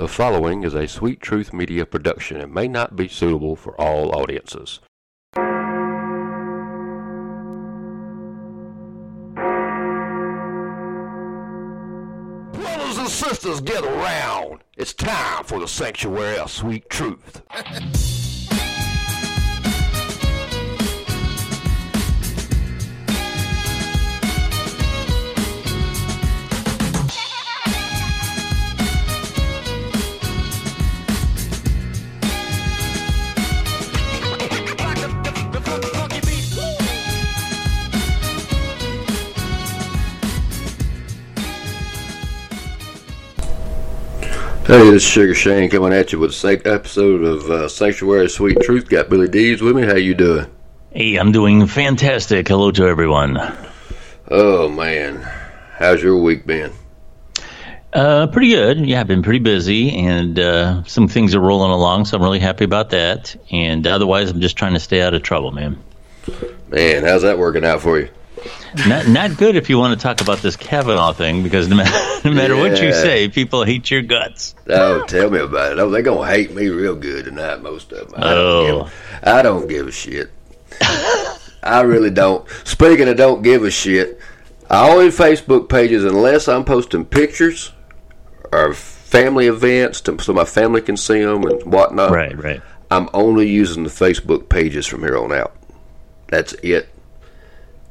The following is a Sweet Truth Media production and may not be suitable for all audiences. Brothers and sisters, get around. It's time for the Sanctuary of Sweet Truth. Hey, this is Sugar Shane coming at you with a sec- episode of uh, Sanctuary of Sweet Truth. Got Billy Dees with me. How you doing? Hey, I'm doing fantastic. Hello to everyone. Oh man, how's your week been? Uh, pretty good. Yeah, I've been pretty busy, and uh, some things are rolling along, so I'm really happy about that. And otherwise, I'm just trying to stay out of trouble, man. Man, how's that working out for you? Not not good if you want to talk about this Kavanaugh thing, because no matter, no matter what you say, people hate your guts. Oh, tell me about it. Oh, they're gonna hate me real good tonight. Most of them. I Oh. don't give, I don't give a shit. I really don't. Speaking of don't give a shit, all in Facebook pages, unless I'm posting pictures or family events to, so my family can see them and whatnot. Right, right. I'm only using the Facebook pages from here on out. That's it.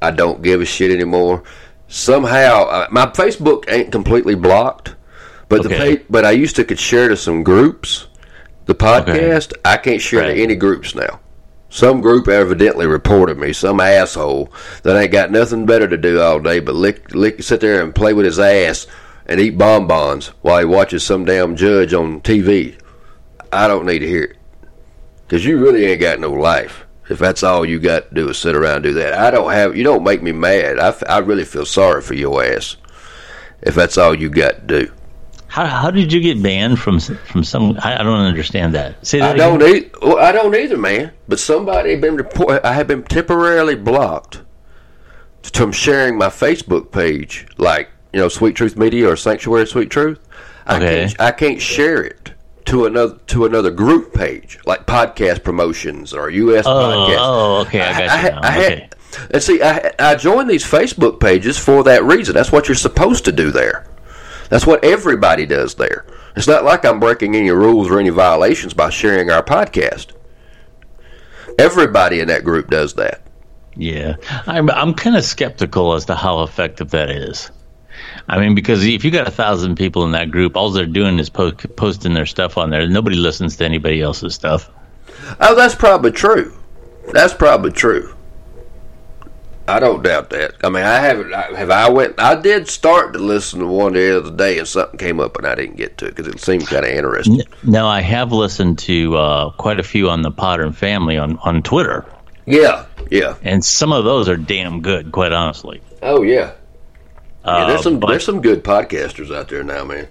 I don't give a shit anymore. Somehow, uh, my Facebook ain't completely blocked, but the Okay. page, but I used to could share to some groups. The podcast, I can't share Right. to any groups now. Some group evidently reported me, some asshole that ain't got nothing better to do all day but lick, lick, sit there and play with his ass and eat bonbons while he watches some damn judge on TV. I don't need to hear it. Because you really ain't got no life. If that's all you got to do is sit around and do that. I don't have, you don't make me mad. I, I really feel sorry for your ass. If that's all you got to do. How how did you get banned from from some? I, I don't understand that. Say that I again. don't either. Well, I don't either, man. But somebody been report. I have been temporarily blocked from sharing my Facebook page, like you know, Sweet Truth Media or Sanctuary Sweet Truth. I Okay. can't. I can't share it to another to another group page, like podcast promotions or U.S. Oh, podcast. oh, okay, I got you had- now. I had- Okay. and see, I, I joined these Facebook pages for that reason. That's what you're supposed to do there. That's what everybody does there. It's not like I'm breaking any rules or any violations by sharing our podcast. Everybody in that group does that. Yeah, I'm I'm kind of skeptical as to how effective that is. I mean, because if you got a thousand people in that group, all they're doing is po- posting their stuff on there. Nobody listens to anybody else's stuff. Oh, that's probably true. That's probably true. I don't doubt that. I mean, I haven't. I, have I went? I did start to listen to one the other day, and something came up, and I didn't get to it because it seemed kind of interesting. Now, I have listened to uh, quite a few on the Potter and Family on on Twitter, Yeah, yeah. and some of those are damn good, quite honestly. Oh, yeah. Yeah, Uh, there's some but- there's some good podcasters out there now, man.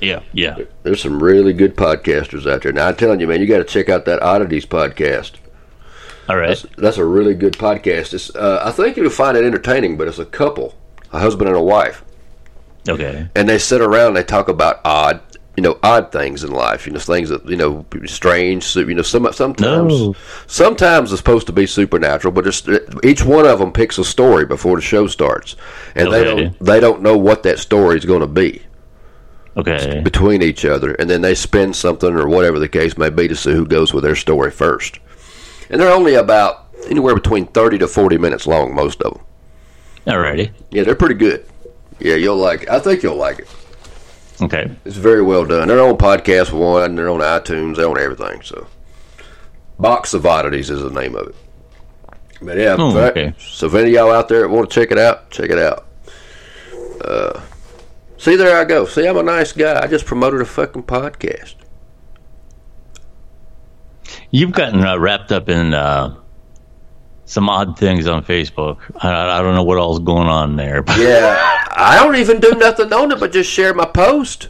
yeah, yeah. There's some really good podcasters out there. Now I'm telling you, man, you got to check out that Oddities podcast. All right. That's, that's a really good podcast. It's, uh, I think you'll find it entertaining, but it's a couple, a husband and a wife, Okay. and they sit around and they talk about odd, you know, odd things in life. You know, things that you know, strange. You know, some sometimes No. sometimes it's supposed to be supernatural, but it's, each one of them picks a story before the show starts, and they don't they don't know what that story is going to be. Okay. between each other, and then they spin something or whatever the case may be to see who goes with their story first. And they're only about anywhere between thirty to forty minutes long, most of them. Alrighty. Yeah, they're pretty good. Yeah, you'll like it. I think you'll like it. Okay. It's very well done. They're on Podcast One, they're on iTunes, they're on everything. So, Box of Oddities is the name of it. But yeah, Oh, okay. so if any of y'all out there want to check it out, check it out. Uh, see, there I go. See, I'm a nice guy. I just promoted a fucking podcast. You've gotten uh, wrapped up in uh, some odd things on Facebook. I, I don't know what all's going on there, but Yeah, I don't even do nothing on it but just share my post.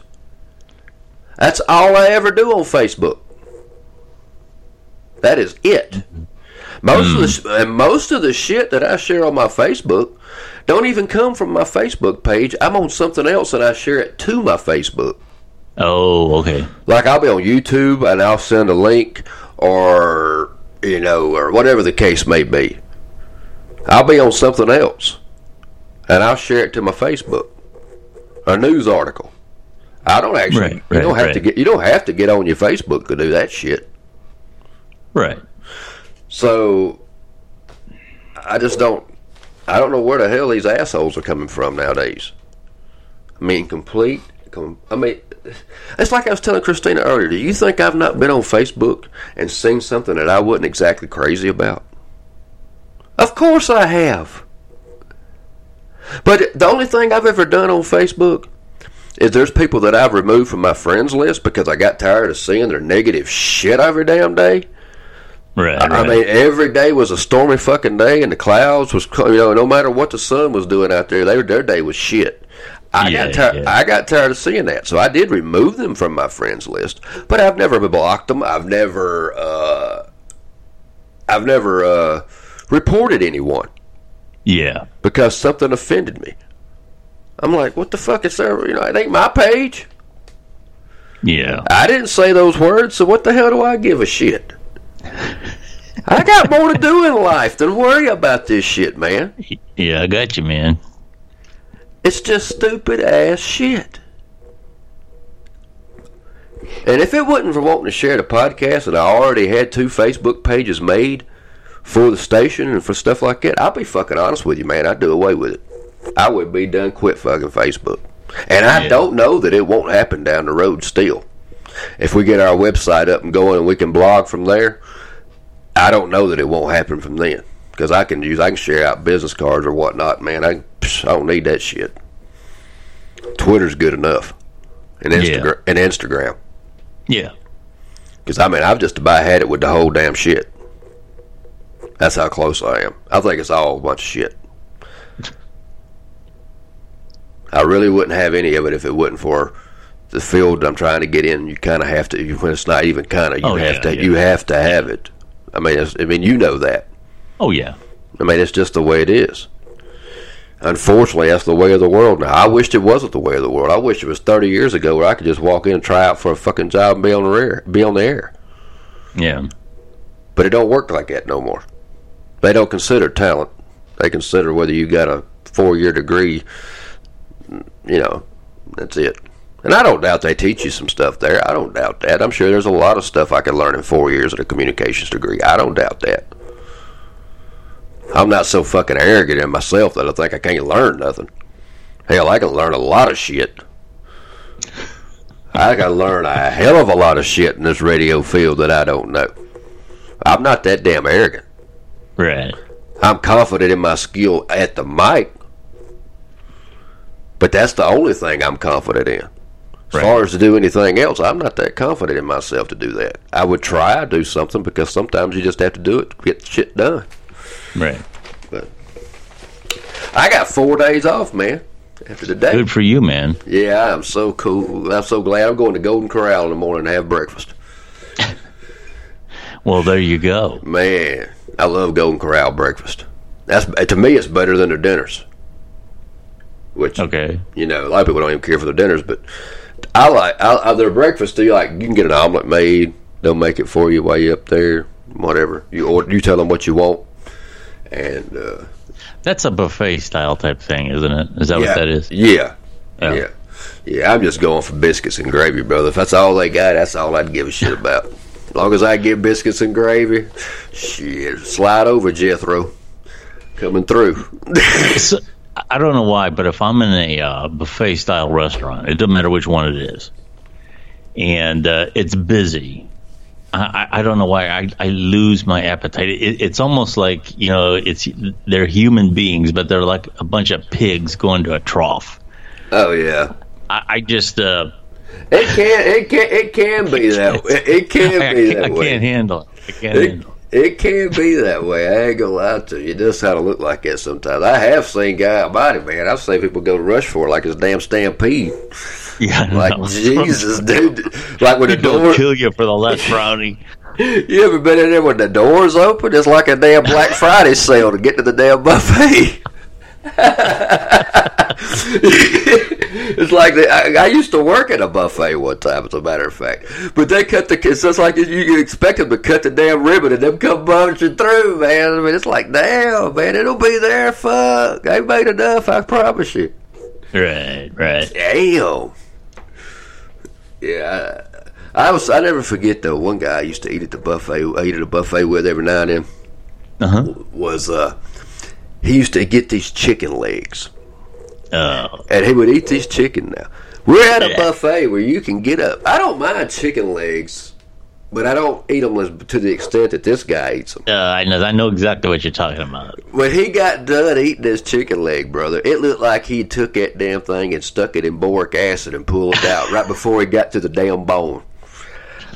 That's all I ever do on Facebook. That is it. Most of the hmm. and most of the shit that I share on my Facebook don't even come from my Facebook page. I'm on something else and I share it to my Facebook. oh, okay. Like I'll be on YouTube and I'll send a link or you know or whatever the case may be. I'll be on something else and I'll share it to my Facebook. A news article. I don't actually Right, you right, don't have to get you don't have to get on your Facebook to do that shit. Right. So I just don't I don't know where the hell these assholes are coming from nowadays. I mean complete com- I mean it's like I was telling Christina earlier, do you think I've not been on Facebook and seen something that I wasn't exactly crazy about? Of course I have. But the only thing I've ever done on Facebook is there's people that I've removed from my friends list because I got tired of seeing their negative shit every damn day. Right. I mean, every day was a stormy fucking day, and the clouds was, you know, no matter what the sun was doing out there, they, their day was shit. I Yeah, got tired. yeah. I got tired of seeing that, so I did remove them from my friends list. But I've never blocked them. I've never, uh, I've never uh, reported anyone yeah. because something offended me. I'm like, what the fuck is there? You know, it ain't my page. Yeah. I didn't say those words, so what the hell do I give a shit? I got more to do in life than worry about this shit, man. Yeah, I got you, man. It's just stupid ass shit. And if it wasn't for wanting to share the podcast and I already had two Facebook pages made for the station and for stuff like that, I'll be fucking honest with you, man. I'd do away with it. I would be done quit fucking Facebook. And I Yeah. don't know that it won't happen down the road still. If we get our website up and going and we can blog from there, I don't know that it won't happen from then. Because I can use, I can share out business cards or whatnot, man. I, psh, I don't need that shit. Twitter's good enough, and Yeah. Instagram, and Instagram. Yeah. Because I mean, I've just about had it with the whole damn shit. That's how close I am. I think it's all a bunch of shit. I really wouldn't have any of it if it wasn't for the field I'm trying to get in. You kind of have to. When it's not even kind of, you Oh, have yeah, to. yeah. You have to have it. I mean, it's, I mean, you know that. Oh, yeah. I mean, it's just the way it is. Unfortunately, that's the way of the world now. I wished it wasn't the way of the world. I wish it was 30 years ago where I could just walk in and try out for a fucking job and be on the air. Be on the air. Yeah. But it don't work like that no more. They don't consider talent. They consider whether you got a four-year degree. You know, that's it. And I don't doubt they teach you some stuff there. I don't doubt that. I'm sure there's a lot of stuff I could learn in four years at a communications degree. I don't doubt that. I'm not so fucking arrogant in myself that I think I can't learn nothing. Hell, I can learn a lot of shit. I can learn a hell of a lot of shit in this radio field that I don't know. I'm not that damn arrogant. Right. I'm confident in my skill at the mic, but that's the only thing I'm confident in. As Right. far as to do anything else, I'm not that confident in myself to do that. I would try to do something because sometimes you just have to do it to get shit done. Right. But I got four days off, man. After today, Good for you, man. yeah, I'm so cool. I'm so glad I'm going to Golden Corral in the morning to have breakfast. Well, there you go. Man, I love Golden Corral breakfast. That's to me, it's better than their dinners. Which Okay. you know, a lot of people don't even care for their dinners, but I like I, I, their breakfast. Do you like? You can get an omelet made. They'll make it for you while you're up there. Whatever you order, you tell them what you want, and uh, That's a buffet style type thing, isn't it? Is that yeah, what that is? Yeah, Yeah. yeah. Yeah, I'm just going for biscuits and gravy, brother. If that's all they got, that's all I'd give a shit about. As long as I get biscuits and gravy, shit, slide over Jethro, coming through. So, I don't know why, but if I'm in a uh, buffet style restaurant, it doesn't matter which one it is, and uh, it's busy. I, I- I don't know why I, I lose my appetite. It, it's almost like you know, it's they're human beings, but they're like a bunch of pigs going to a trough. oh yeah, I, I just uh, it can it can it can be that way. It can I, be that I way. can't handle it. I can't It, handle it. it can be that way. I ain't gonna lie to you. Does kind of look like that sometimes. I have seen guy body man. I've seen people go to rush for it like it's a damn stampede. Yeah, Like know. Jesus, dude. Like when the People door. kill you for the less brownie. You ever been in there when the doors open? It's like a damn Black Friday sale to get to the damn buffet. it's like the, I, I used to work at a buffet one time, as a matter of fact. But they cut the. It's just like you you expect them to cut the damn ribbon and them come bunching through, man. I mean, it's like damn, man, it'll be there. Fuck, they made enough. I promise you. Right, right. Damn. Yeah, I, I was. I never forget though. One guy I used to eat at the buffet. I eat at a buffet with every now and then. Uh huh. Was uh, he used to get these chicken legs, Oh, and he would eat these chicken. Now we're at a buffet where you can get up. I don't mind chicken legs, but I don't eat them as, to the extent that this guy eats them. uh, I know. I know exactly what you're talking about. When he got done eating this chicken leg, brother, it looked like he took that damn thing and stuck it in boric acid and pulled it out right before he got to the damn bone.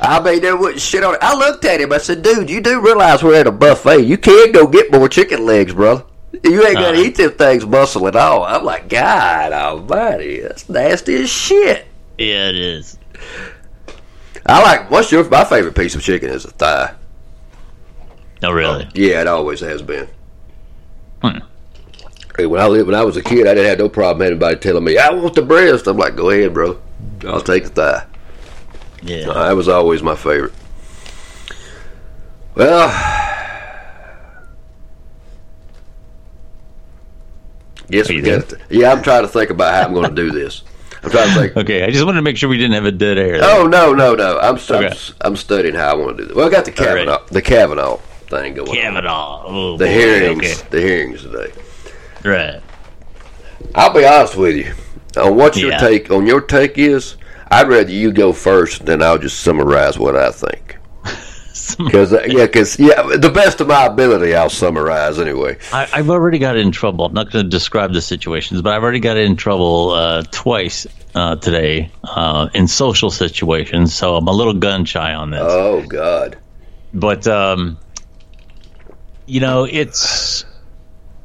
I mean, there wasn't shit on it. I looked at him. I said, dude, you do realize we're at a buffet. You can go get more chicken legs, brother. You ain't going to Uh-huh. eat them things muscle at all. I'm like, God almighty, that's nasty as shit. Yeah, it is. I like, what's your, my favorite piece of chicken is a thigh. Oh, really. Yeah, it always has been. Hmm. Hey, when I lived, when I was a kid, I didn't have no problem anybody telling me, I want the breast. I'm like, go ahead, bro. I'll take the thigh. Yeah. Uh, that was always my favorite. Well, guess we got to, Yeah, I'm trying to think about how I'm going to do this. I'm trying to think. Okay, I just wanted to make sure we didn't have a dead air. there. Oh no, no, no! I'm I'm, Okay. I'm studying how I want to do this. Well, I got the All right. Kavanaugh, the Kavanaugh thing going. on. Kavanaugh. Oh, The boy. hearings, Okay. the hearings today. Right. I'll be honest with you. On what your Yeah. take on your take is, I'd rather you go first, then I'll just summarize what I think. Because yeah, because yeah, the best of my ability, I'll summarize anyway. I, I've already got in trouble. I'm not going to describe the situations, but I've already got in trouble uh, twice uh, today uh, in social situations. So I'm a little gun shy on this. Oh God, but um, you know, it's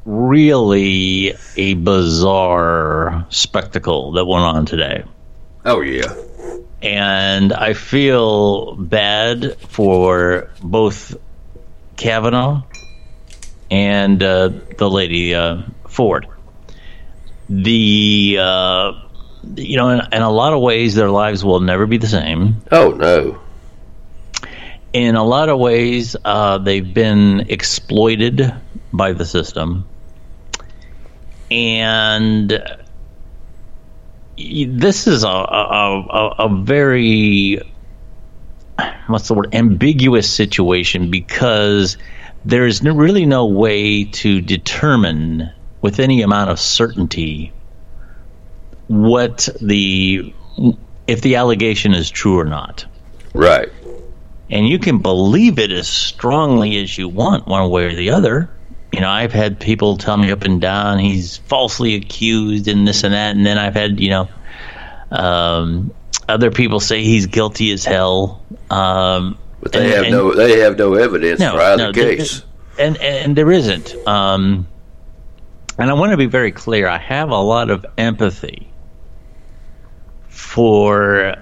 really a bizarre spectacle that went on today. oh yeah, and I feel bad for both Kavanaugh and uh, the lady uh, Ford. The uh, you know, in, in a lot of ways, their lives will never be the same. oh no, In a lot of ways, uh, they've been exploited by the system, and this is a a, a, a very what's the word ambiguous situation because there is no, really no way to determine with any amount of certainty what the if the allegation is true or not. Right, and you can believe it as strongly as you want one way or the other you know i've had people tell me up and down he's falsely accused and this and that and then i've had you know um, other people say he's guilty as hell um, but they and- have and- no they have no evidence no, for either no, there- case. and, and there isn't. Um, and I want to be very clear. I have a lot of empathy for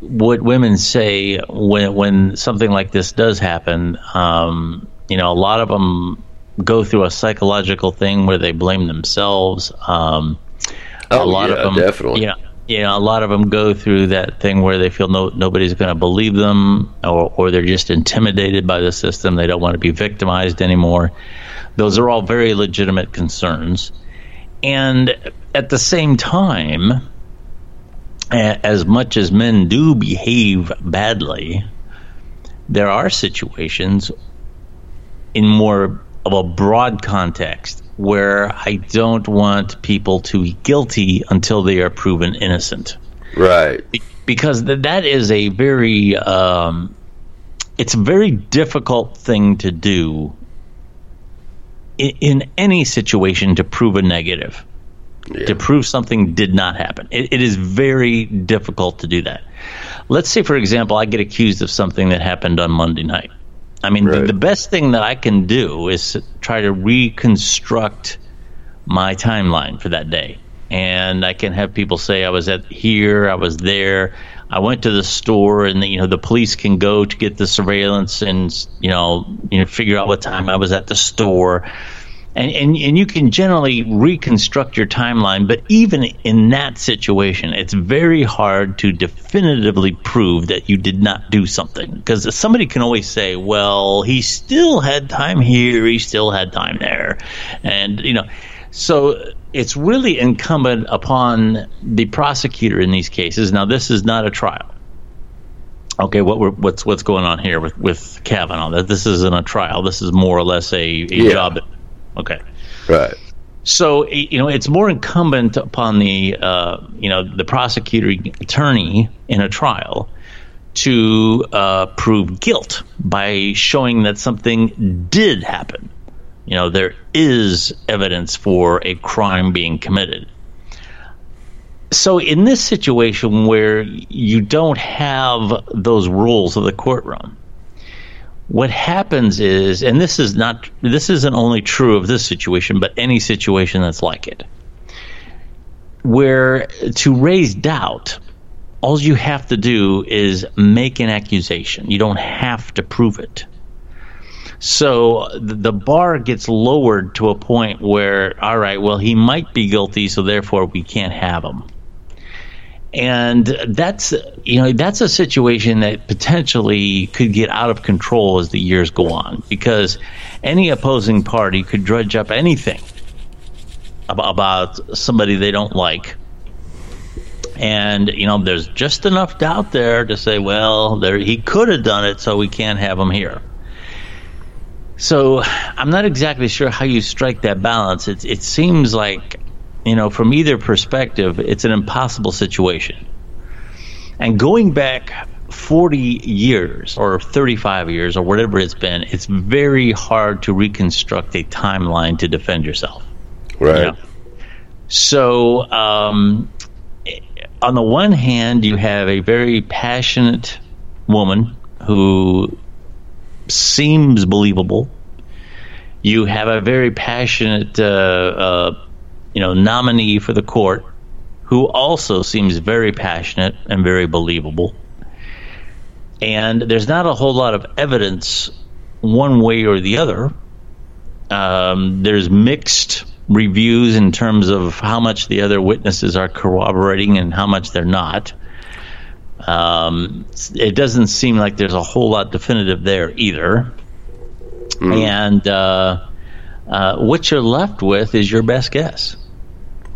what women say when when something like this does happen. Um, you know, a lot of them go through a psychological thing where they blame themselves. Um, Oh a lot yeah, of them, definitely. You know, you know, a lot of them go through that thing where they feel no nobody's going to believe them, or or they're just intimidated by the system. They don't want to be victimized anymore. Those are all very legitimate concerns, and at the same time, as much as men do behave badly, there are situations in more of a broad context where I don't want people to be guilty until they are proven innocent. Right. Because that is a very, um, it's a very difficult thing to do in, in any situation to prove a negative yeah. to prove something did not happen. It, it is very difficult to do that. Let's say, for example, I get accused of something that happened on Monday night. I mean, right. the, the best thing that I can do is try to reconstruct my timeline for that day. And I can have people say I was at here, I was there, I went to the store, and the, you know the police can go to get the surveillance and you know you know figure out what time I was at the store and, and and you can generally reconstruct your timeline but even in that situation it's very hard to definitively prove that you did not do something because somebody can always say well he still had time here he still had time there and you know so it's really incumbent upon the prosecutor in these cases now this is not a trial okay, what what's what's going on here with with Kavanaugh? That this isn't a trial. This is more or less a, a yeah. job Okay. Right. So you know, it's more incumbent upon the uh, you know the prosecutor attorney in a trial to uh, prove guilt by showing that something did happen. You know, there is evidence for a crime being committed. So, in this situation where you don't have those rules of the courtroom, what happens is, and this is not, this isn't only true of this situation, but any situation that's like it, where to raise doubt, all you have to do is make an accusation. You don't have to prove it. So the bar gets lowered to a point where, all right, well, he might be guilty, so therefore we can't have him and that's you know that's a situation that potentially could get out of control as the years go on because any opposing party could drudge up anything about, about somebody they don't like. And you know there's just enough doubt there to say well there he could have done it so we can't have him here. So i'm not exactly sure how you strike that balance. It, it seems like you know, from either perspective, it's an impossible situation. And going back 40 years or 35 years or whatever it's been, it's very hard to reconstruct a timeline to defend yourself. Right. You know? So, um, on the one hand, you have a very passionate woman who seems believable. You have a very passionate uh, uh, you know, nominee for the court who also seems very passionate and very believable. And there's not a whole lot of evidence one way or the other. Um, there's mixed reviews in terms of how much the other witnesses are corroborating and how much they're not. Um, it doesn't seem like there's a whole lot definitive there either. Mm. And uh, uh, what you're left with is your best guess.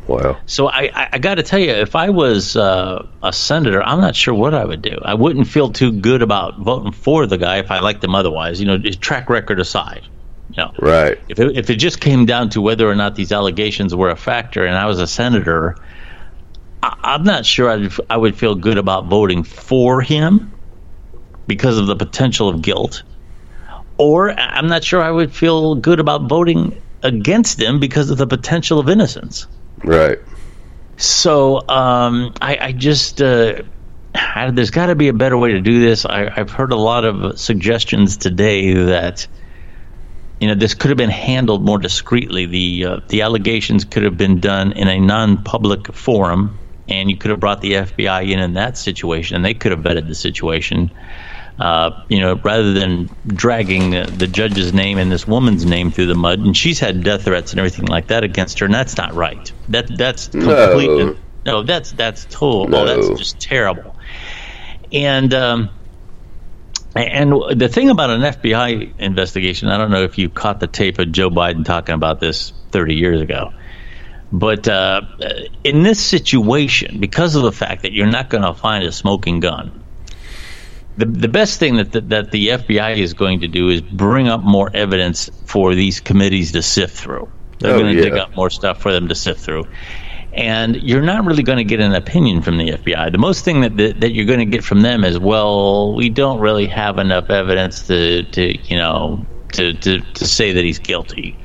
Wow. So I, I, I got to tell you, if I was uh, a senator, I'm not sure what I would do. I wouldn't feel too good about voting for the guy if I liked him otherwise. You know, track record aside. You know, right. If it, if it just came down to whether or not these allegations were a factor, and I was a senator, I, am not sure I'd, I would feel good about voting for him because of the potential of guilt, or I'm not sure I would feel good about voting against him because of the potential of innocence. Right. So um, I, I, just uh, there's got to be a better way to do this. I, have heard a lot of suggestions today that you know this could have been handled more discreetly. The uh, the allegations could have been done in a non-public forum, and you could have brought the FBI in in that situation, and they could have vetted the situation uh, you know, rather than dragging the, the, judge's name and this woman's name through the mud, and she's had death threats and everything like that against her, and that's not right. That that's completely no, no that's that's total. No. Oh, that's just terrible. And um, and the thing about an FBI investigation, I don't know if you caught the tape of Joe Biden talking about this 30 years ago, But uh, in this situation, because of the fact that you're not going to find a smoking gun, the the best thing that the, that the FBI is going to do is bring up more evidence for these committees to sift through. They're Oh, going to dig up more stuff for them to sift through. And you're not really going to get an opinion from the FBI. The most thing that, that, that you're going to get from them is, well, we don't really have enough evidence to, to you know, to, to, to say that he's guilty.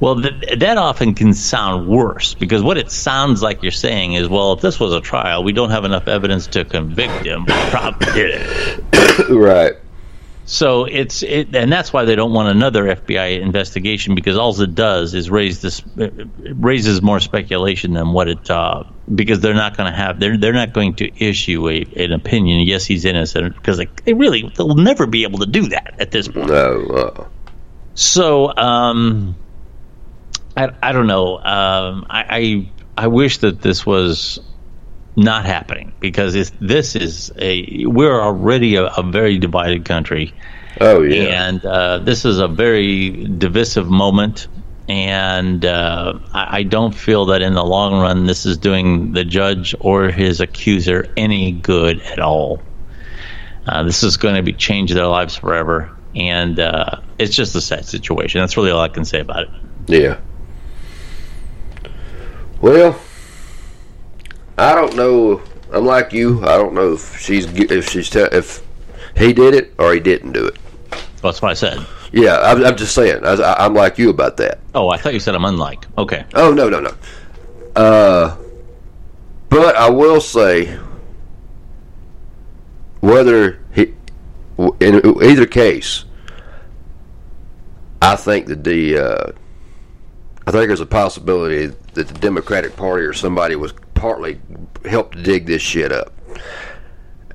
Well, th- that often can sound worse because what it sounds like you're saying is, well, if this was a trial, we don't have enough evidence to convict him, but he probably did it. right. So it's it, and that's why they don't want another FBI investigation because all it does is raise this it raises more speculation than what it uh, because they're not going to have they're they're not going to issue a, an opinion. Yes, he's innocent because they, they really they'll never be able to do that at this point. No. Uh, So um, I I don't know. Um, I, I I wish that this was not happening because this is a we're already a, a very divided country. oh yeah. And uh, this is a very divisive moment. And uh, I, I don't feel that in the long run this is doing the judge or his accuser any good at all. Uh, this is going to be change their lives forever. And uh, it's just a sad situation. That's really all I can say about it. Yeah. Well, I don't know. I'm like you. I don't know if she's if she's te- if he did it or he didn't do it. That's what I said. Yeah, I'm, I'm just saying. I, I- I'm like you about that. Oh, I thought you said I'm unlike. Okay. Oh no no no. Uh, but I will say, whether he in either case, I think that the uh, I think there's a possibility that the Democratic Party or somebody was partly helped to dig this shit up.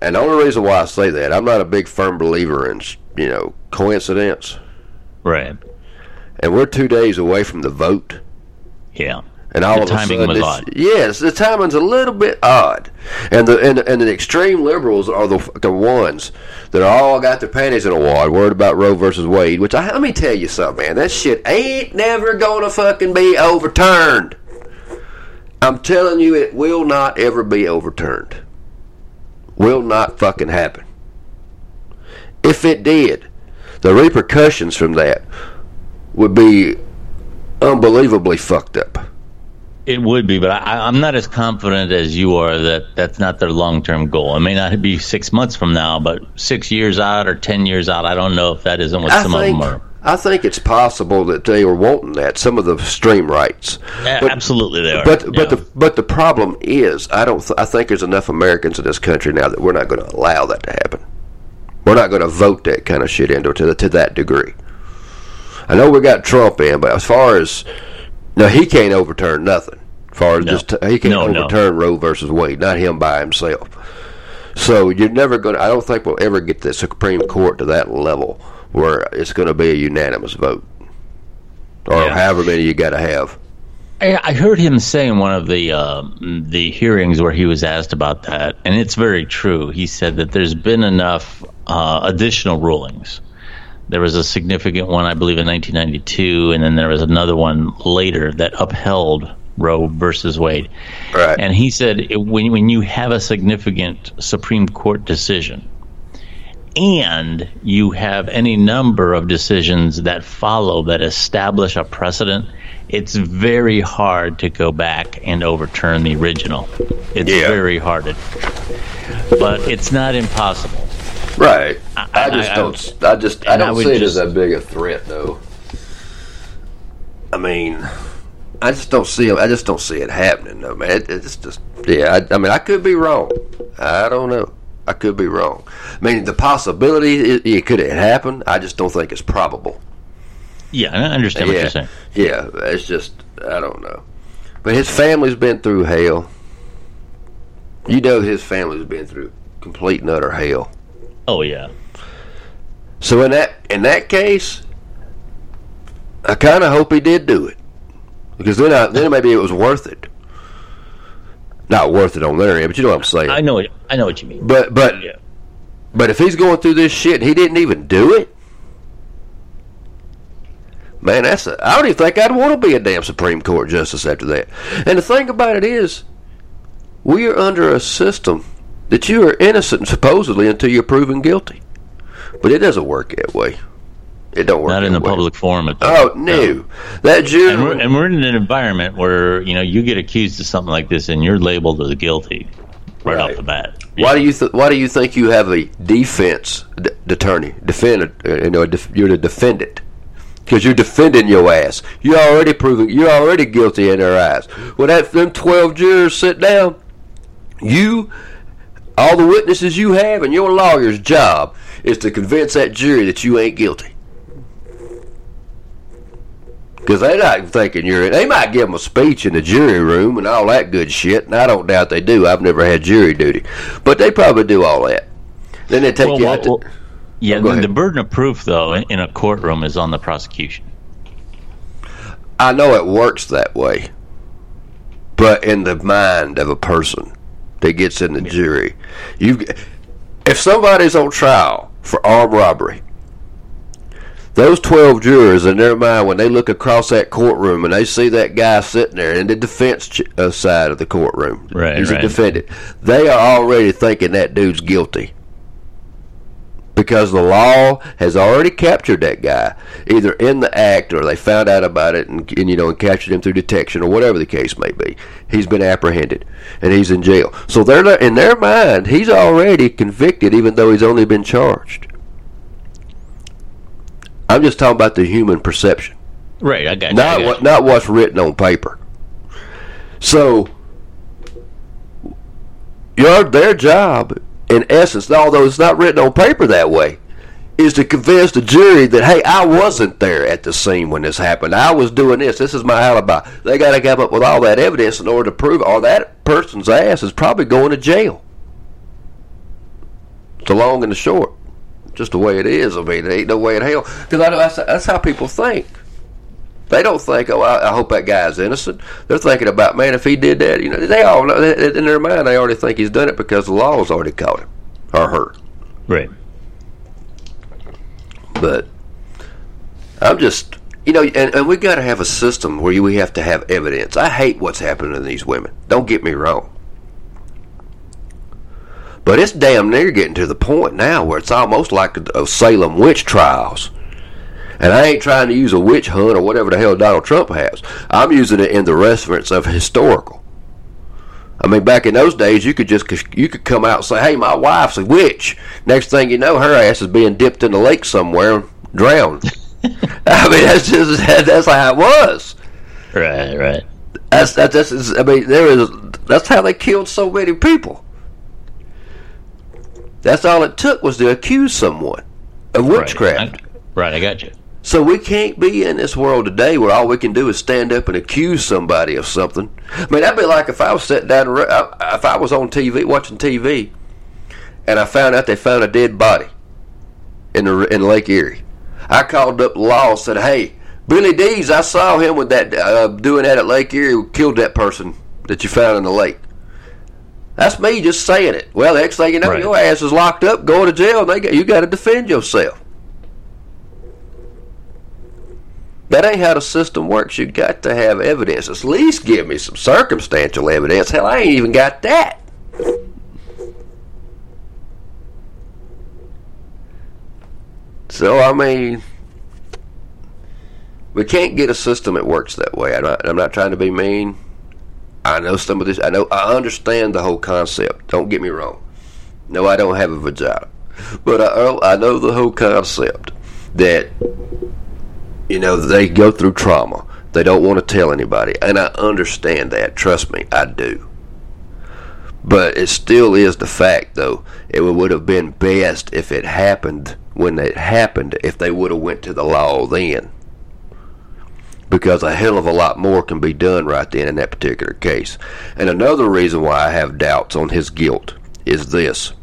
And the only reason why I say that, I'm not a big firm believer in you know coincidence. Right. And we're two days away from the vote. Yeah. And all The of a timing sudden, was this- odd. yes, the timing's a little bit odd, and the and, and the extreme liberals are the the ones that are all got their panties in a wad, worried about Roe versus Wade. Which I let me tell you something, man, that shit ain't never gonna fucking be overturned. I'm telling you, it will not ever be overturned. Will not fucking happen. If it did, the repercussions from that would be unbelievably fucked up. It would be, but I, I'm not as confident as you are that that's not their long term goal. It may not be six months from now, but six years out or ten years out, I don't know if that isn't what I some think, of them are. I think it's possible that they were wanting that. Some of the stream rights, Yeah, but- absolutely, they are. but Yeah. but the but the problem is, I don't. Th- I think there's enough Americans in this country now that we're not going to allow that to happen. We're not going to vote that kind of shit into to to that degree. I know we got Trump in, but as far as no, he can't overturn nothing. As far as No. just he can't No, no. overturn Roe versus Wade, not him by himself. So you're never going. to I don't think we'll ever get the Supreme Court to that level where it's going to be a unanimous vote, or Yeah. however many you got to have. I, I heard him say in one of the uh, the hearings where he was asked about that, and it's very true. He said that there's been enough uh, additional rulings. There was a significant one, I believe, in 1992, and then there was another one later that upheld Roe versus Wade. Right. And he said it, when when you have a significant Supreme Court decision, and you have any number of decisions that follow that establish a precedent, it's very hard to go back and overturn the original. It's Yeah. very hard, to, but it's not impossible. Right. I, I- just I- don't. I just. I and I don't see it just- as that big a threat, though. I mean, I just don't see. I just don't see it happening, though, man. It, it's just. Yeah. I, I mean, I could be wrong. I don't know. I could be wrong. I mean, the possibility it, it could have happened. I just don't think it's probable. Yeah, I understand what yeah. you're saying. Yeah. It's just. I don't know. But his family's been through hell. You know, his family's been through complete and utter hell. Oh yeah, So in that in that case, I kind of hope he did do it because then I, then maybe it was worth it. Not worth it on their end, but you know what I'm saying. I know what I know what you mean. But but Yeah. but if he's going through this shit and he didn't even do it, Man, that's a, I don't even think I'd want to be a damn Supreme Court justice after that. And the thing about it is, we are under a system that you are innocent supposedly until you're proven guilty. But it doesn't work that way. It don't work. Not in the way. public forum. At Oh no, that jury. And we're, and we're in an environment where you know you get accused of something like this, and you're labeled as guilty right, right. off the bat. Why do you th- Why do you think you have a defense d- attorney? Defendant, uh, you know, def- you're the defendant because you're defending your ass. You're already proving you're already guilty in their eyes. When that them twelve jurors sit down, you, all the witnesses you have, and your lawyer's job is to convince that jury that you ain't guilty. Because they're not thinking you're. They might give them a speech in the jury room and all that good shit, and I don't doubt they do. I've never had jury duty, but they probably do all that. Then they take well, you well, out. To, well, yeah, the burden of proof, though, in a courtroom is on the prosecution. I know it works that way, but in the mind of a person that gets in the yeah. jury, you, if somebody's on trial for armed robbery those 12 jurors in their mind when they look across that courtroom and they see that guy sitting there in the defense uh, side of the courtroom right, he's right. a defendant they are already thinking that dude's guilty. Because the law has already captured that guy either in the act or they found out about it and, and you know and captured him through detection or whatever the case may be. He's been apprehended and he's in jail. So they're in their mind he's already convicted even though he's only been charged I'm just talking about the human perception. Right, I got you. Not got what, you. not what's written on paper. So, your their job, in essence, although it's not written on paper that way, is to convince the jury that hey, I wasn't there at the scene when this happened. I was doing this. This is my alibi. They got to come up with all that evidence in order to prove, or that person's ass is probably going to jail. It's the long and the short just the way it is. I mean, it ain't no way in hell. Because I know that's, that's how people think. They don't think, oh, I, I, hope that guy's innocent. They're thinking about, man, if he did that, you know, they all know in their mind they already think he's done it because the law has already caught him or her. Right. But I'm just, you know, and, and we got to have a system where we have to have evidence. I hate what's happening to these women. Don't get me wrong. But it's damn near getting to the point now where it's almost like a, a Salem witch trials. And I ain't trying to use a witch hunt or whatever the hell Donald Trump has. I'm using it in the reference of historical. I mean, back in those days, you could just you could come out and say, "Hey, my wife's a witch." Next thing you know, her ass is being dipped in the lake somewhere, and drowned. I mean, that's just that's how it was. Right, right. That's that's, that's I mean, there is that's how they killed so many people. That's all it took was to accuse someone of witchcraft. Right, I, right, I got you. So we can't be in this world today where all we can do is stand up and accuse somebody of something. I mean, that'd be like if I was sitting down, if I was on TV watching TV, and I found out they found a dead body in the in Lake Erie. I called up law and said, "Hey, Billy Dees, I saw him with that uh, doing that at Lake Erie, killed that person that you found in the lake." That's me just saying it. Well, the next thing you know, right. your ass is locked up, going to jail, and they got, you got to defend yourself. That ain't how the system works. You got to have evidence. At least give me some circumstantial evidence. Hell, I ain't even got that. So I mean, we can't get a system that works that way. I'm not, I'm not trying to be mean. I know some of this. I know. I understand the whole concept. Don't get me wrong. No, I don't have a vagina, but I, oh, I know the whole concept that you know they go through trauma. They don't want to tell anybody, and I understand that. Trust me, I do. But it still is the fact, though. It would have been best if it happened when it happened. If they would have went to the law then because a hell of a lot more can be done right then in that particular case. And another reason why I have doubts on his guilt is this.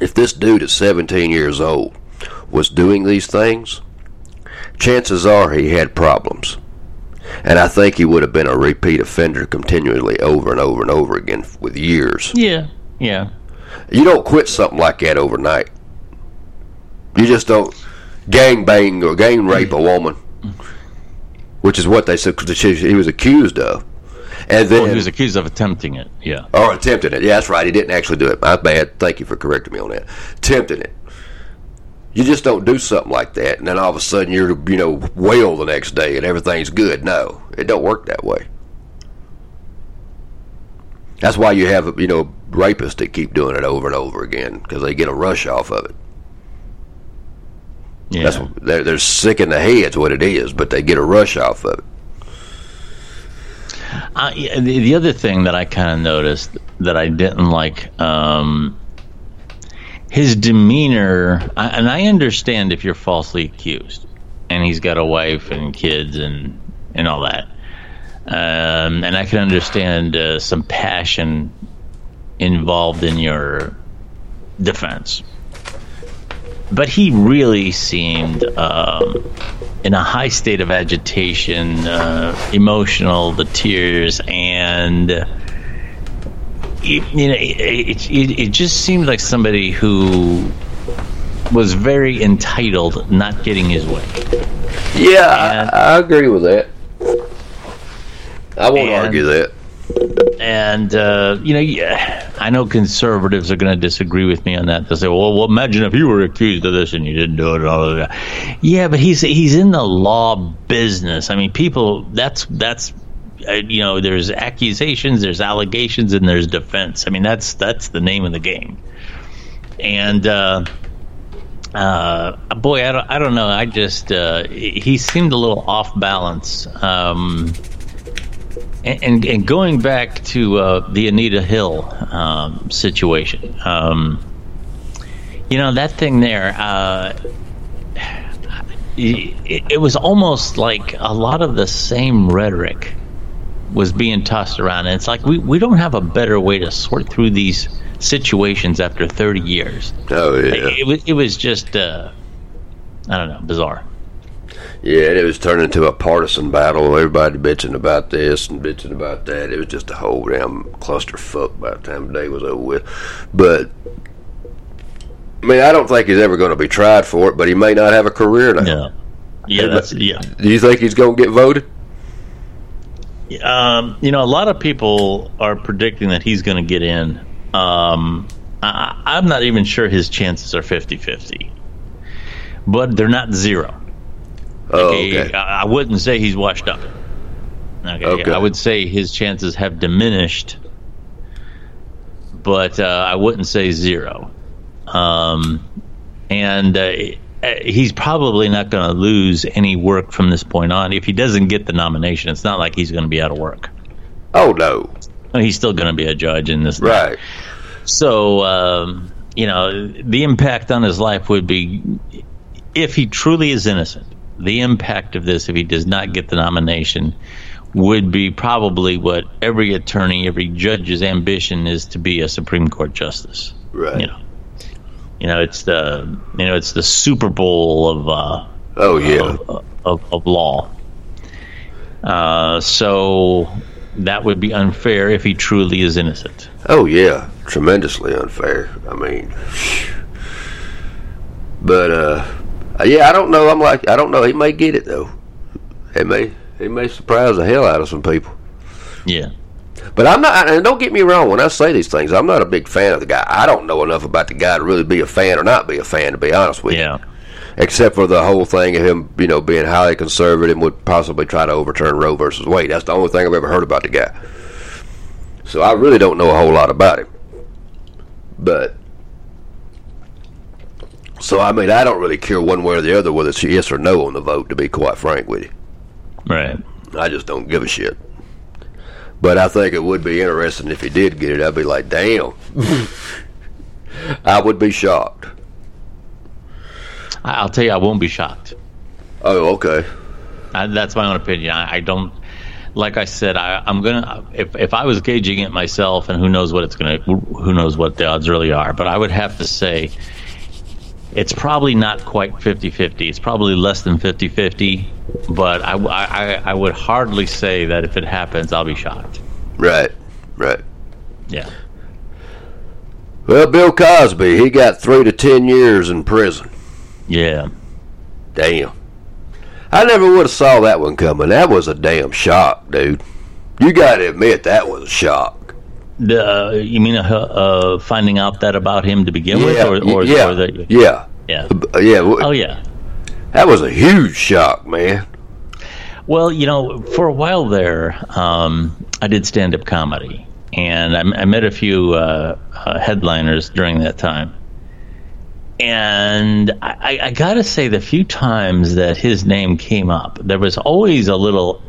If this dude at 17 years old was doing these things, chances are he had problems. And I think he would have been a repeat offender continually over and over and over again with years. Yeah, yeah. You don't quit something like that overnight. You just don't gang bang or gang rape a woman which is what they said he was accused of. And then Well, he was accused of attempting it. Yeah. or attempting it. Yeah, that's right. He didn't actually do it. My bad. Thank you for correcting me on that. Attempting it. You just don't do something like that, and then all of a sudden you're you know well the next day and everything's good. No, it don't work that way. That's why you have you know rapists that keep doing it over and over again because they get a rush off of it. Yeah. That's they're, they're sick in the head's what it is, but they get a rush off of it. Uh, the, the other thing that I kind of noticed that I didn't like, um, his demeanor, I, and I understand if you're falsely accused, and he's got a wife and kids and and all that, um, and I can understand uh, some passion involved in your defense. But he really seemed um, in a high state of agitation, uh, emotional, the tears, and it, you know, it, it, it just seemed like somebody who was very entitled, not getting his way. Yeah, And- I, I agree with that. I won't And- argue that. And uh, you know, yeah, I know conservatives are going to disagree with me on that. They'll say, "Well, well, imagine if you were accused of this and you didn't do it." Yeah, but he's he's in the law business. I mean, people. That's that's uh, you know, there's accusations, there's allegations, and there's defense. I mean, that's that's the name of the game. And uh, uh, boy, I don't, I don't know. I just uh, he seemed a little off balance. Um, and, and, and going back to uh, the Anita Hill um, situation, um, you know that thing there. Uh, it, it was almost like a lot of the same rhetoric was being tossed around, and it's like we, we don't have a better way to sort through these situations after 30 years. Oh yeah, It, was it was just uh, I don't know bizarre. Yeah. And it was turned into a partisan battle. Everybody bitching about this and bitching about that. It was just a whole damn clusterfuck by the time the day was over with. But I mean, I don't think he's ever going to be tried for it. But he may not have a career now. Yeah, yeah, that's yeah. Do you think he's going to get voted? Um, you know, a lot of people are predicting that he's going to get in. Um, I, I'm not even sure his chances are 50 50, but they're not zero. Oh, Okay, okay. I, wouldn't say he's washed up. Okay, Okay. I would say his chances have diminished, but uh, I wouldn't say zero. Um, and uh, he's probably not going to lose any work from this point on. If he doesn't get the nomination, it's not like he's going to be out of work. Oh no, he's still going to be a judge in this. right? So, um, you know, the impact on his life would be if he truly is innocent. The impact of this, if he does not get the nomination, would be probably what every attorney, every judge's ambition is to be a Supreme Court justice. Right. You know, you know, it's the you know, it's the Super Bowl of uh, Oh yeah. of, of, of law. Uh, so that would be unfair if he truly is innocent. Oh yeah, tremendously unfair. I mean, but uh, Uh, yeah, I don't know. I'm like, I don't know. He may get it though. He may, he may surprise the hell out of some people. Yeah. But I'm not. And don't get me wrong. When I say these things, I'm not a big fan of the guy. I don't know enough about the guy to really be a fan or not be a fan. To be honest with you, Yeah. except for the whole thing of him, you know, being highly conservative and would possibly try to overturn Roe versus Wade. That's the only thing I've ever heard about the guy. So I really don't know a whole lot about him. But so I mean, I don't really care one way or the other whether it's yes or no on the vote. To be quite frank with you, Right. I just don't give a shit. But I think it would be interesting if he did get it. I'd be like, damn. I would be shocked. I'll tell you, I won't be shocked. Oh, okay. I, that's my own opinion. I, I don't. Like I said, I, I'm gonna. If if I was gauging it myself, and who knows what it's gonna, who knows what the odds really are, but I would have to say it's probably not quite 50-50. It's probably less than 50-50, but I, I, I would hardly say that if it happens, I'll be shocked. Right, right. Yeah. Well, Bill Cosby, he got three to ten years in prison. Yeah. Damn. I never would have saw that one coming. That was a damn shock, dude. You got to admit that was a shock. The uh, you mean uh, uh, finding out that about him to begin with, Yeah, or, or, yeah, or the, yeah, yeah? Yeah. Oh yeah. That was a huge shock, man. Well, you know, for a while there, um, I did stand up comedy, and I, I met a few uh, uh, headliners during that time. And I, I, got to say, the few times that his name came up, there was always a little,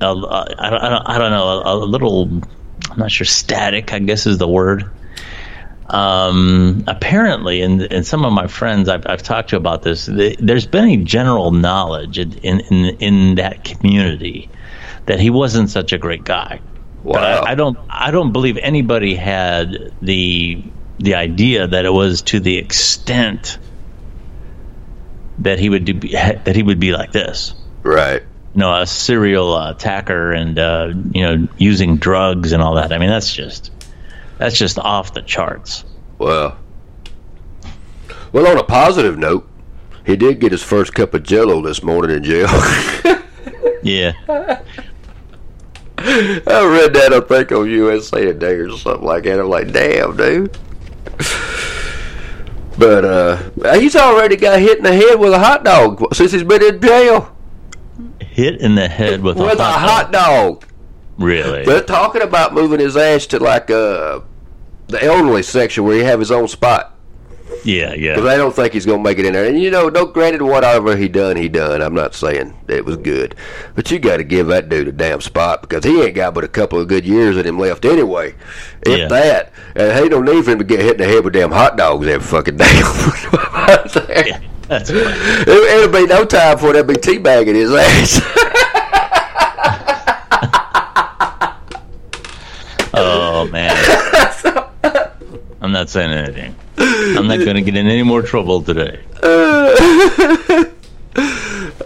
uh, I, don't, I, don't, I don't know, a, a little, I'm not sure, static, I guess is the word. Um, apparently, and, and some of my friends I've, I've talked to about this, th there's been a general knowledge in, in, in, in that community that he wasn't such a great guy. But Wow. I, I don't I don't believe anybody had the the idea that it was to the extent that he would do that he would be like this. Right. You know, a serial uh, attacker and uh, you know using drugs and all that. I mean, that's just that's just off the charts. Well, well. On a positive note, he did get his first cup of Jello this morning in jail. Yeah. I read that, I think, on USA Today or something like that. I'm like, damn, dude. But uh, he's already got hit in the head with a hot dog since he's been in jail Hit in the head with, with a hot dog. Really? They're talking about moving his ass to like uh, the elderly section where he have his own spot. yeah, yeah. I don't think he's gonna make it in there. And you know, no granted whatever he done, he done. I'm not saying it was good. But you gotta give that dude a damn spot because he ain't got but a couple of good years in him left anyway. If Yeah. that. And ain't no need for him to get hit in the head with damn hot dogs every fucking day. Yeah, that's right. it, it'll be no time for they'll be teabagging his ass. Oh man. I'm not saying anything. I'm not going to get in any more trouble today.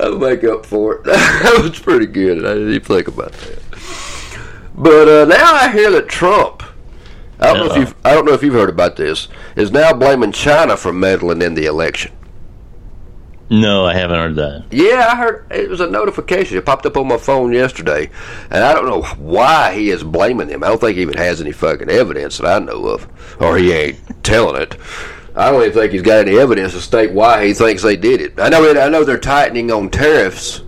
I'll make up for it. that was pretty good. I didn't even think about that. But uh, now I hear that Trump. I don't know if you've I don't know if you've heard about this. Is now blaming China for meddling in the election. No, I haven't heard that. Yeah, I heard it was a notification. It popped up on my phone yesterday, and I don't know why he is blaming them. I don't think he even has any fucking evidence that I know of, or he ain't telling it. I don't even think he's got any evidence to state why he thinks they did it. I know. I know they're tightening on tariffs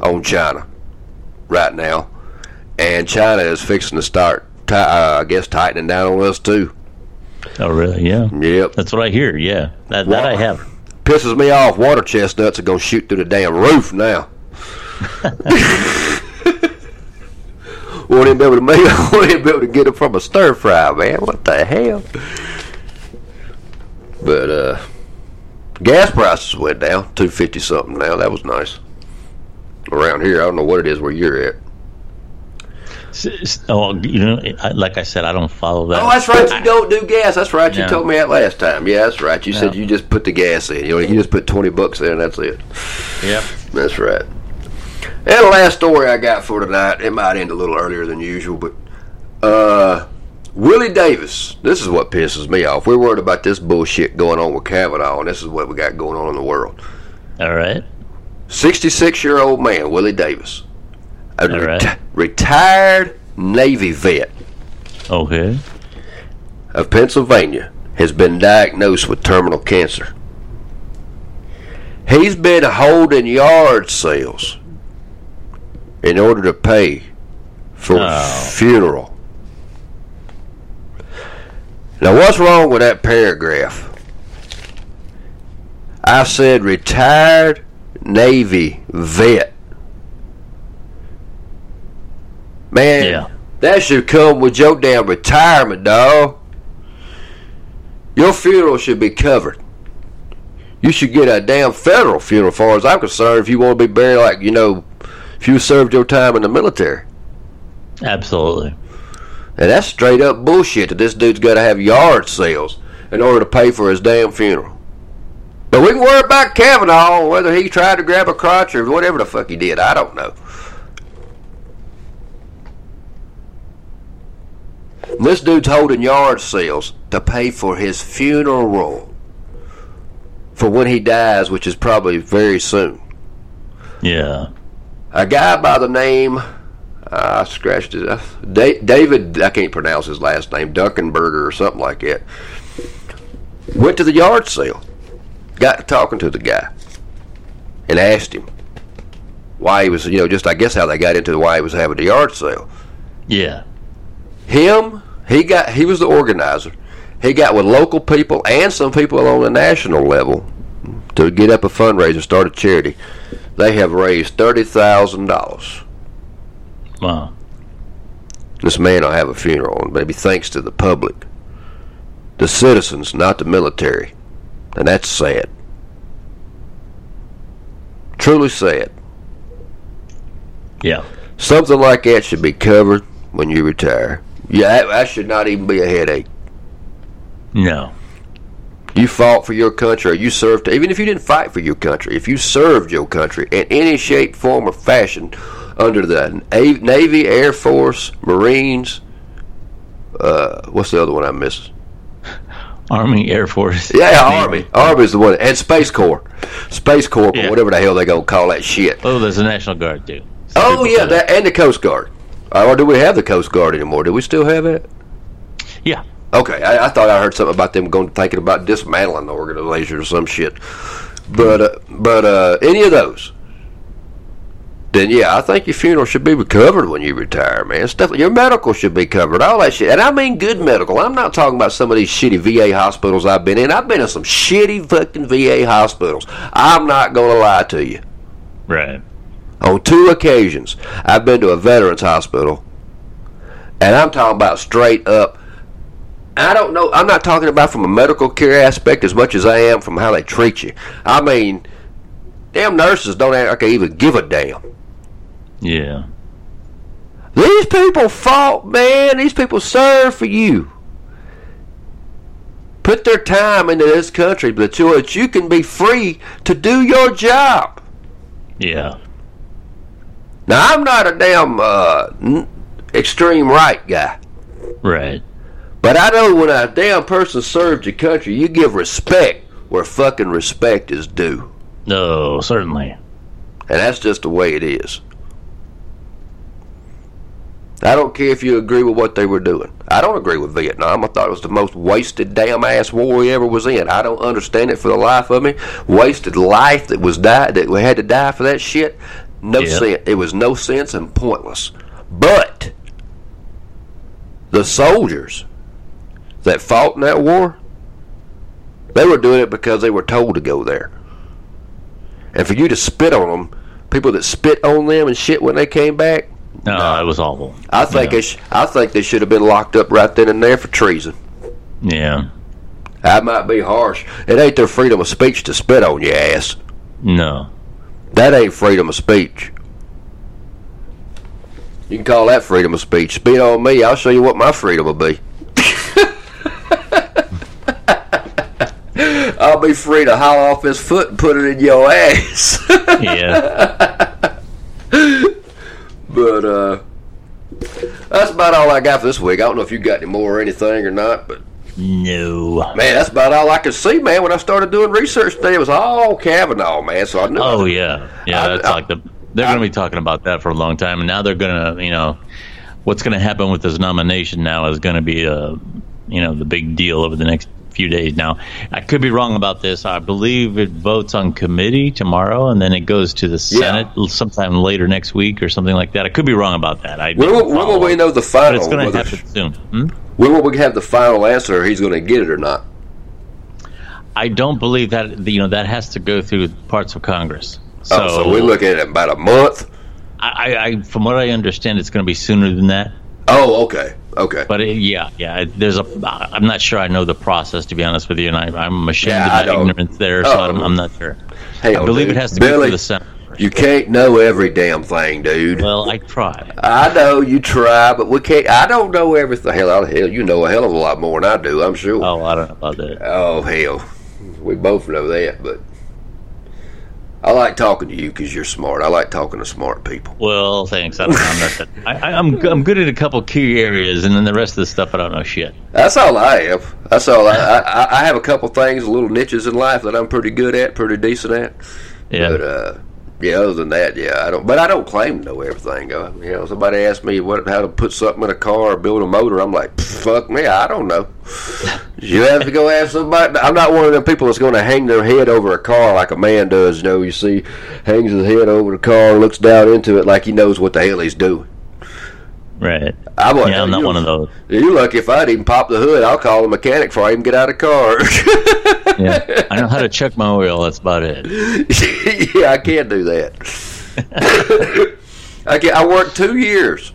on China right now, and China is fixing to start. Ti- uh, I guess tightening down on us too. Oh, really? Yeah. Yep. That's what I hear. Yeah. That, that I have. Pisses me off. Water chestnuts are gonna shoot through the damn roof now. won't even be able to make. Won't even be able to get it from a stir fry, man. What the hell? But uh, gas prices went down two fifty something now. That was nice. Around here, I don't know what it is where you're at. Oh, you know, like I said, I don't follow that. Oh, that's right. You don't do gas. That's right. You No. told me that last time. Yeah, that's right. You said you just put the gas in. You know, you just put twenty bucks in. and That's it. Yep. That's right. And the last story I got for tonight, it might end a little earlier than usual, but uh, Willie Davis. This is what pisses me off. We're worried about this bullshit going on with Kavanaugh, and this is what we got going on in the world. All right. 66 year old man, Willie Davis, a right. reti- retired Navy vet Okay. of Pennsylvania, has been diagnosed with terminal cancer. He's been holding yard sales in order to pay for Oh. funeral. Now, what's wrong with that paragraph? I said retired Navy vet. Man, Yeah. that should come with your damn retirement, dog. Your funeral should be covered. You should get a damn federal funeral, as far as I'm concerned, if you want to be buried like, you know, if you served your time in the military. Absolutely. And that's straight up bullshit that this dude's got to have yard sales in order to pay for his damn funeral. But we can worry about Kavanaugh, whether he tried to grab a crotch or whatever the fuck he did. I don't know. This dude's holding yard sales to pay for his funeral for when he dies, which is probably very soon. Yeah. A guy by the name, I scratched his, uh, David, I can't pronounce his last name, Dunkenberger or something like that. Went to the yard sale, got talking to the guy, and asked him why he was, you know, just I guess how they got into why he was having the yard sale. Yeah. Him, he got, he was the organizer. He got with local people and some people on the national level to get up a fundraiser, start a charity. They have raised thirty thousand dollars. Wow. This man will have a funeral, and maybe thanks to the public, the citizens, not the military, and that's sad. Truly sad. Yeah. Something like that should be covered when you retire. Yeah, that, that should not even be a headache. No. You fought for your country, or you served. Even if you didn't fight for your country, if you served your country in any shape, form, or fashion, under the Navy, Air Force, Marines, uh, what's the other one I missed? Army, Air Force. Yeah, Army. Army. Army's the one, and Space Corps, Space Corps, Yeah. whatever the hell they gonna call that shit. Oh, there's the National Guard too. Oh yeah, that and the Coast Guard. Uh, or do we have the Coast Guard anymore? Do we still have it? Yeah. Okay, I, I thought I heard something about them going thinking about dismantling the organization or some shit. But uh, but uh, any of those, then yeah, I think your funeral should be covered when you retire, man. Stuff your medical should be covered, all that shit, and I mean good medical. I'm not talking about some of these shitty VA hospitals I've been in. I've been in some shitty fucking VA hospitals. I'm not gonna lie to you. Right. On two occasions, I've been to a veterans hospital, and I'm talking about straight up. I don't know. I'm not talking about from a medical care aspect as much as I am from how they treat you. I mean, damn nurses don't act like they even give a damn. Yeah. These people fought, man. These people served for you. Put their time into this country but so that you can be free to do your job. Yeah. Now, I'm not a damn uh, extreme right guy. Right. But I know when a damn person serves your country, you give respect where fucking respect is due. No, certainly. And that's just the way it is. I don't care if you agree with what they were doing. I don't agree with Vietnam. I thought it was the most wasted damn ass war we ever was in. I don't understand it for the life of me. Wasted life that was died that we had to die for that shit. No Yeah. sense. It was no sense and pointless. But the soldiers that fought in that war, they were doing it because they were told to go there. And for you to spit on them, people that spit on them and shit when they came back, No, it was awful. I think yeah. sh- I think they should have been locked up right then and there for treason. Yeah. That might be harsh. It ain't their freedom of speech to spit on your ass. No. That ain't freedom of speech. You can call that freedom of speech. Spit on me, I'll show you what my freedom will be. I'll be free to haul off his foot and put it in your ass. Yeah. But uh that's about all I got for this week. I don't know if you got any more or anything or not, but no. man, that's about all I could see, man. When I started doing research today, it was all Kavanaugh, man. So I knew. Oh yeah. Yeah. I- That's I- like the. They're going to be talking about that for a long time, and now they're going to, you know, what's going to happen with this nomination now is going to be a, you know, the big deal over the next few days. Now, I could be wrong about this. I believe it votes on committee tomorrow, and then it goes to the Senate sometime later next week or something like that. I could be wrong about that. I When will, when will we know the final? But it's going to happen soon. Hmm? When will we have the final answer? He's going to get it or not? I don't believe that. You know, that has to go through parts of Congress. So, oh, so we're looking at about a month. I, I, from what I understand, it's going to be sooner than that. Oh, okay, okay. But it, yeah, yeah, there's a. I'm not sure I know the process to be honest with you, and I, I'm ashamed Yeah, of my ignorance there, so Oh. I'm, I'm not sure. Hell, I believe dude. it has to go through the Senate. First. You can't know every damn thing, dude. Well, I try. I know you try, but we can't. I don't know everything. Hell, out of hell, you know a hell of a lot more than I do. I'm sure. Oh, I don't know about that. Oh hell, we both know that. But I like talking to you because you're smart. I like talking to smart people. Well, thanks. I don't know. I'm not that. I, I, I'm I'm good at a couple key areas, and then the rest of the stuff I don't know shit. That's all I have. That's all I. I, I have a couple things, little niches in life that I'm pretty good at, pretty decent at. Yeah. But uh, Yeah, other than that, yeah, I don't. But I don't claim to know everything. Uh, you know, somebody asked me what how to put something in a car or build a motor. I'm like, fuck me, I don't know. you have to go ask somebody. I'm not one of them people that's going to hang their head over a car like a man does. You know, you see, hangs his head over the car, looks down into it like he knows what the hell he's doing. Right. I'm, yeah, I'm not one of those. You're lucky if I'd even pop the hood. I'll call the mechanic before I even get out of the car. yeah, I know how to check my oil. That's about it. yeah, I can't do that. I can, I worked two years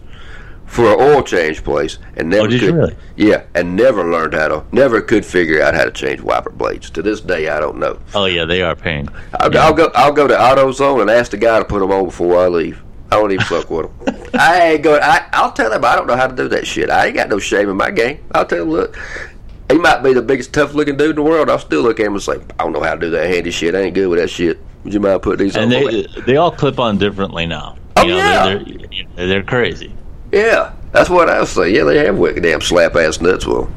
for an oil change place and oh, never oh, did could. You really? Yeah, and never learned how to. Never could figure out how to change wiper blades. To this day, I don't know. Oh yeah, they are pain. I'll, yeah. I'll go. I'll go to AutoZone and ask the guy to put them on before I leave. I don't even fuck with them. I ain't going. I, I'll tell them I don't know how to do that shit. I ain't got no shame in my game. I'll tell them, look, he might be the biggest tough looking dude in the world. I'll still look at him and say, I don't know how to do that handy shit. I ain't good with that shit. Would you mind putting these on? and on? they they all clip on differently now. Oh, you know, yeah. they're, they're, they're crazy. Yeah, that's what I was saying. Yeah, they have wicked damn slap ass nuts. Well,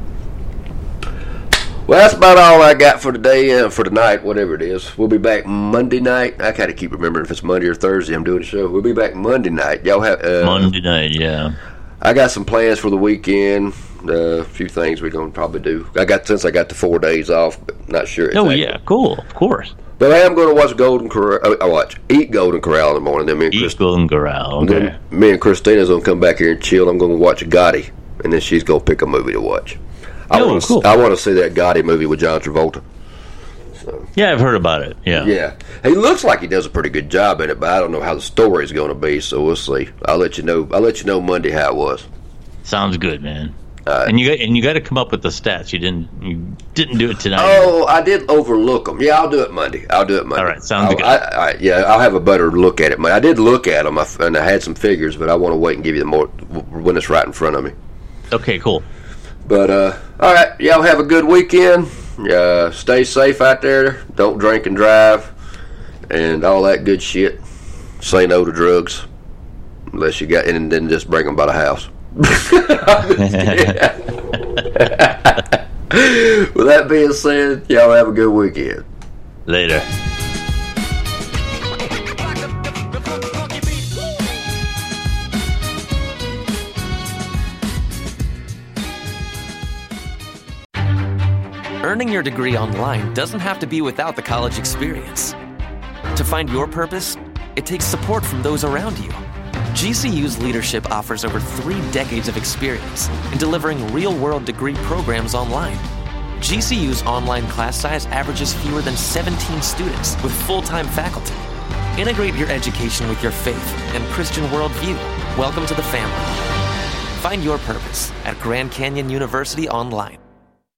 well, that's about all I got for today, uh, for tonight, whatever it is. We'll be back Monday night. I kind of keep remembering if it's Monday or Thursday. I'm doing a show. We'll be back Monday night. Y'all have uh, Monday night, yeah. I got some plans for the weekend. Uh, a few things we're gonna probably do. I got since I got the four days off, but not sure. Oh exactly. yeah, cool, of course. But I am going to watch Golden Corral. uh, I watch Eat Golden Corral in the morning. Then me and Eat Chris, Golden Corral. Okay. then me and Christina's gonna come back here and chill. I'm gonna watch Gotti, and then she's gonna pick a movie to watch. I Oh, want to. cool. I want to see that Gotti movie with John Travolta. Yeah, I've heard about it. Yeah. Yeah, he looks like he does a pretty good job in it, but I don't know how the story is going to be. So we'll see. I'll let you know. I'll let you know Monday how it was. Sounds good, man. Uh, and you got and you got to come up with the stats. You didn't you didn't do it tonight. Oh, I did overlook them. Yeah, I'll do it Monday. I'll do it Monday. All right, sounds I'll, good. I, I, yeah, I'll have a better look at it. Monday. I did look at them, and I had some figures, but I want to wait and give you the more when it's right in front of me. Okay, cool. But uh, all right, y'all have a good weekend. Uh, stay safe out there. Don't drink and drive, and all that good shit. Say no to drugs, unless you got, and then just bring them by the house. With that being said, y'all have a good weekend. Later. Earning your degree online doesn't have to be without the college experience. To find your purpose, it takes support from those around you. GCU's leadership offers over three decades of experience in delivering real world degree programs online. GCU's online class size averages fewer than 17 students with full time faculty. Integrate your education with your faith and Christian worldview. Welcome to the family. Find your purpose at Grand Canyon University Online.